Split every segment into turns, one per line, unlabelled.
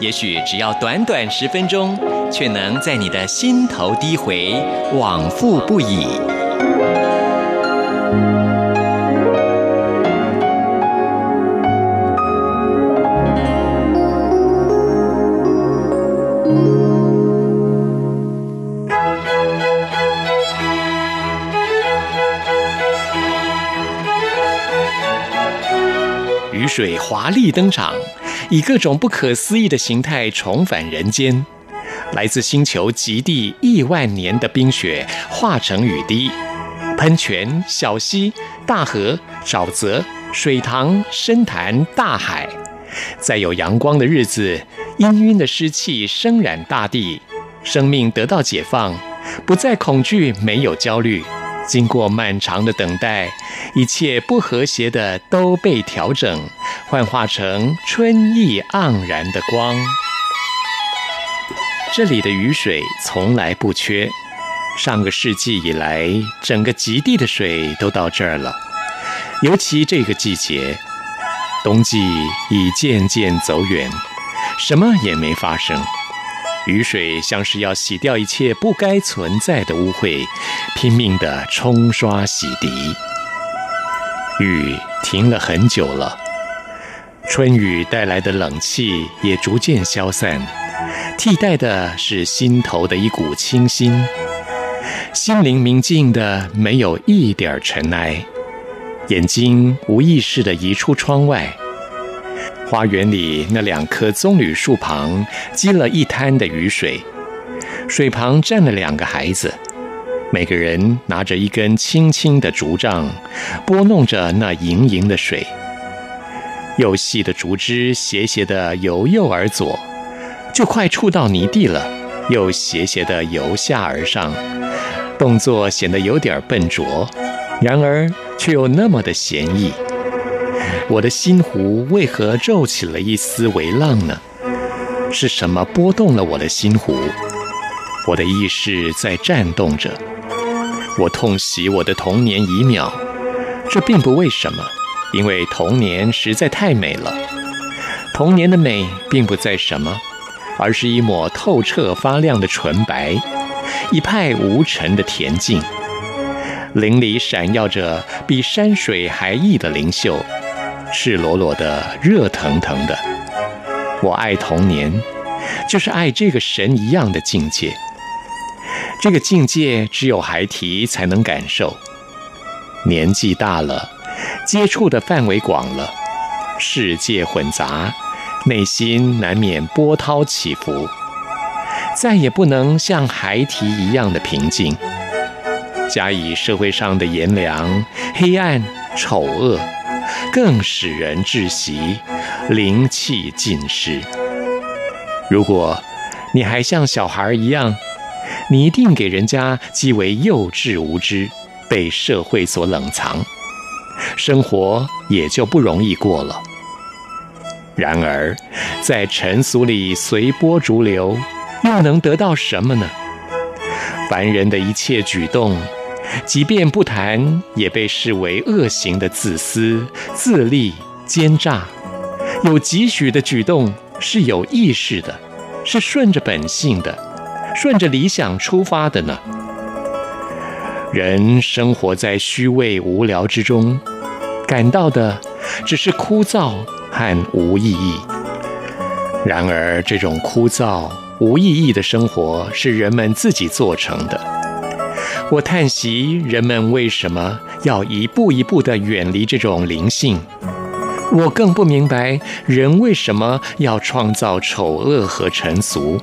也许只要短短十分钟，却能在你的心头低回，往复不已。雨水华丽登场，以各种不可思议的形态重返人间。来自星球极地亿万年的冰雪化成雨滴，喷泉、小溪、大河、沼泽、水塘、深潭、大海，在有阳光的日子，氤氲的湿气升染大地，生命得到解放，不再恐惧，没有焦虑。经过漫长的等待，一切不和谐的都被调整，幻化成春意盎然的光。这里的雨水从来不缺，上个世纪以来，整个极地的水都到这儿了。尤其这个季节，冬季已渐渐走远，什么也没发生。雨水像是要洗掉一切不该存在的污秽，拼命地冲刷洗涤。雨停了很久了，春雨带来的冷气也逐渐消散。替代的是心头的一股清新，心灵明净的没有一点尘埃，眼睛无意识地移出窗外，花园里那两棵棕榈树旁积了一滩的雨水，水旁站了两个孩子，每个人拿着一根青青的竹杖，拨弄着那盈盈的水，又细的竹枝斜斜地由右而左。就快触到泥地了，又斜斜地由下而上，动作显得有点笨拙，然而却又那么的闲逸。我的心湖为何皱起了一丝微浪呢？是什么拨动了我的心湖？我的意识在颤动着。我痛惜我的童年已渺，这并不为什么，因为童年实在太美了。童年的美并不在什么。而是一抹透彻发亮的纯白，一派无尘的恬静，林里闪耀着比山水还异的灵秀，赤裸裸的，热腾腾的。我爱童年，就是爱这个神一样的境界。这个境界只有孩提才能感受。年纪大了，接触的范围广了，世界混杂。内心难免波涛起伏，再也不能像孩提一样的平静。加以社会上的炎凉、黑暗、丑恶，更使人窒息，灵气尽失。如果你还像小孩一样，你一定给人家即为幼稚无知，被社会所冷藏，生活也就不容易过了。然而，在尘俗里随波逐流，又能得到什么呢？凡人的一切举动，即便不谈，也被视为恶行的自私、自利、奸诈。有几许的举动是有意识的，是顺着本性的，顺着理想出发的呢？人生活在虚伪无聊之中，感到的只是枯燥。和无意义。然而，这种枯燥无意义的生活是人们自己做成的。我叹息，人们为什么要一步一步地远离这种灵性？我更不明白，人为什么要创造丑恶和尘俗，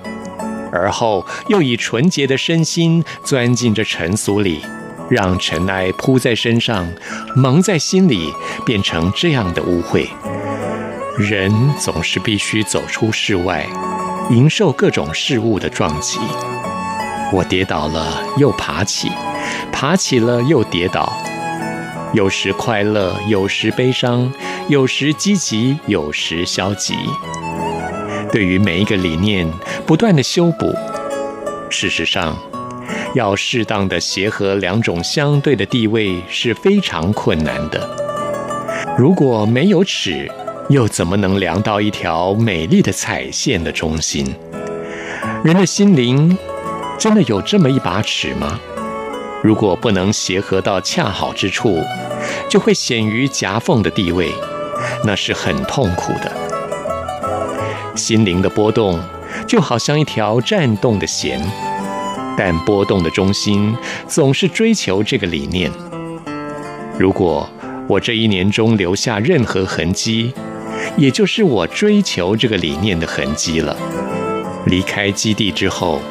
而后又以纯洁的身心钻进这尘俗里，让尘埃铺在身上，蒙在心里，变成这样的污秽。人总是必须走出室外，迎受各种事物的撞击。我跌倒了又爬起，爬起了又跌倒，有时快乐，有时悲伤，有时积极，有时消极。对于每一个理念，不断的修补，事实上，要适当的协和两种相对的地位是非常困难的。如果没有尺，又怎么能量到一条美丽的彩线的中心？人的心灵真的有这么一把尺吗？如果不能协和到恰好之处，就会显于夹缝的地位，那是很痛苦的。心灵的波动就好像一条转动的弦，但波动的中心总是追求这个理念。如果我这一年中留下任何痕迹，也就是我追求这个理念的痕迹了。离开基地之后，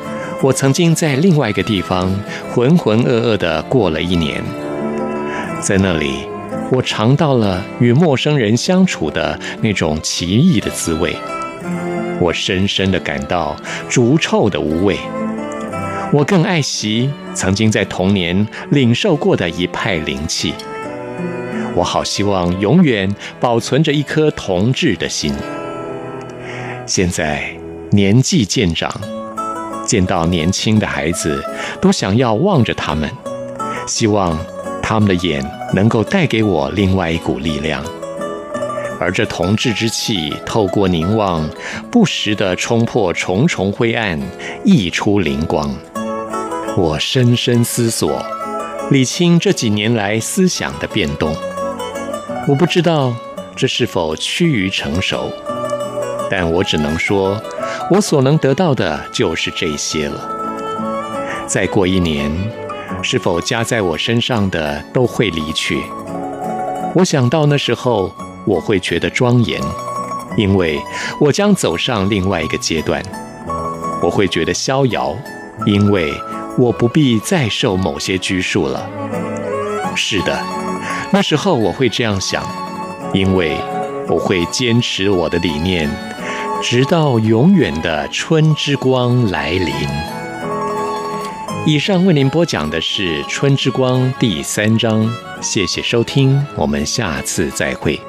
我曾经在另外一个地方浑浑噩噩的过了一年。在那里，我尝到了与陌生人相处的那种奇异的滋味。我深深的感到逐臭的无味。我更爱惜曾经在童年领受过的一派灵气。我好希望永远保存着一颗童稚的心。现在年纪渐长，见到年轻的孩子，都想要望着他们，希望他们的眼能够带给我另外一股力量。而这同志之气，透过凝望，不时地冲破重重灰暗，溢出灵光。我深深思索，理清这几年来思想的变动。我不知道这是否趋于成熟，但我只能说，我所能得到的就是这些了。再过一年，是否加在我身上的都会离去。我想到那时候，我会觉得庄严，因为我将走上另外一个阶段。我会觉得逍遥，因为我不必再受某些拘束了。是的。那时候我会这样想，因为我会坚持我的理念，直到永远的春之光来临。以上为您播讲的是《春之光》第三章，谢谢收听，我们下次再会。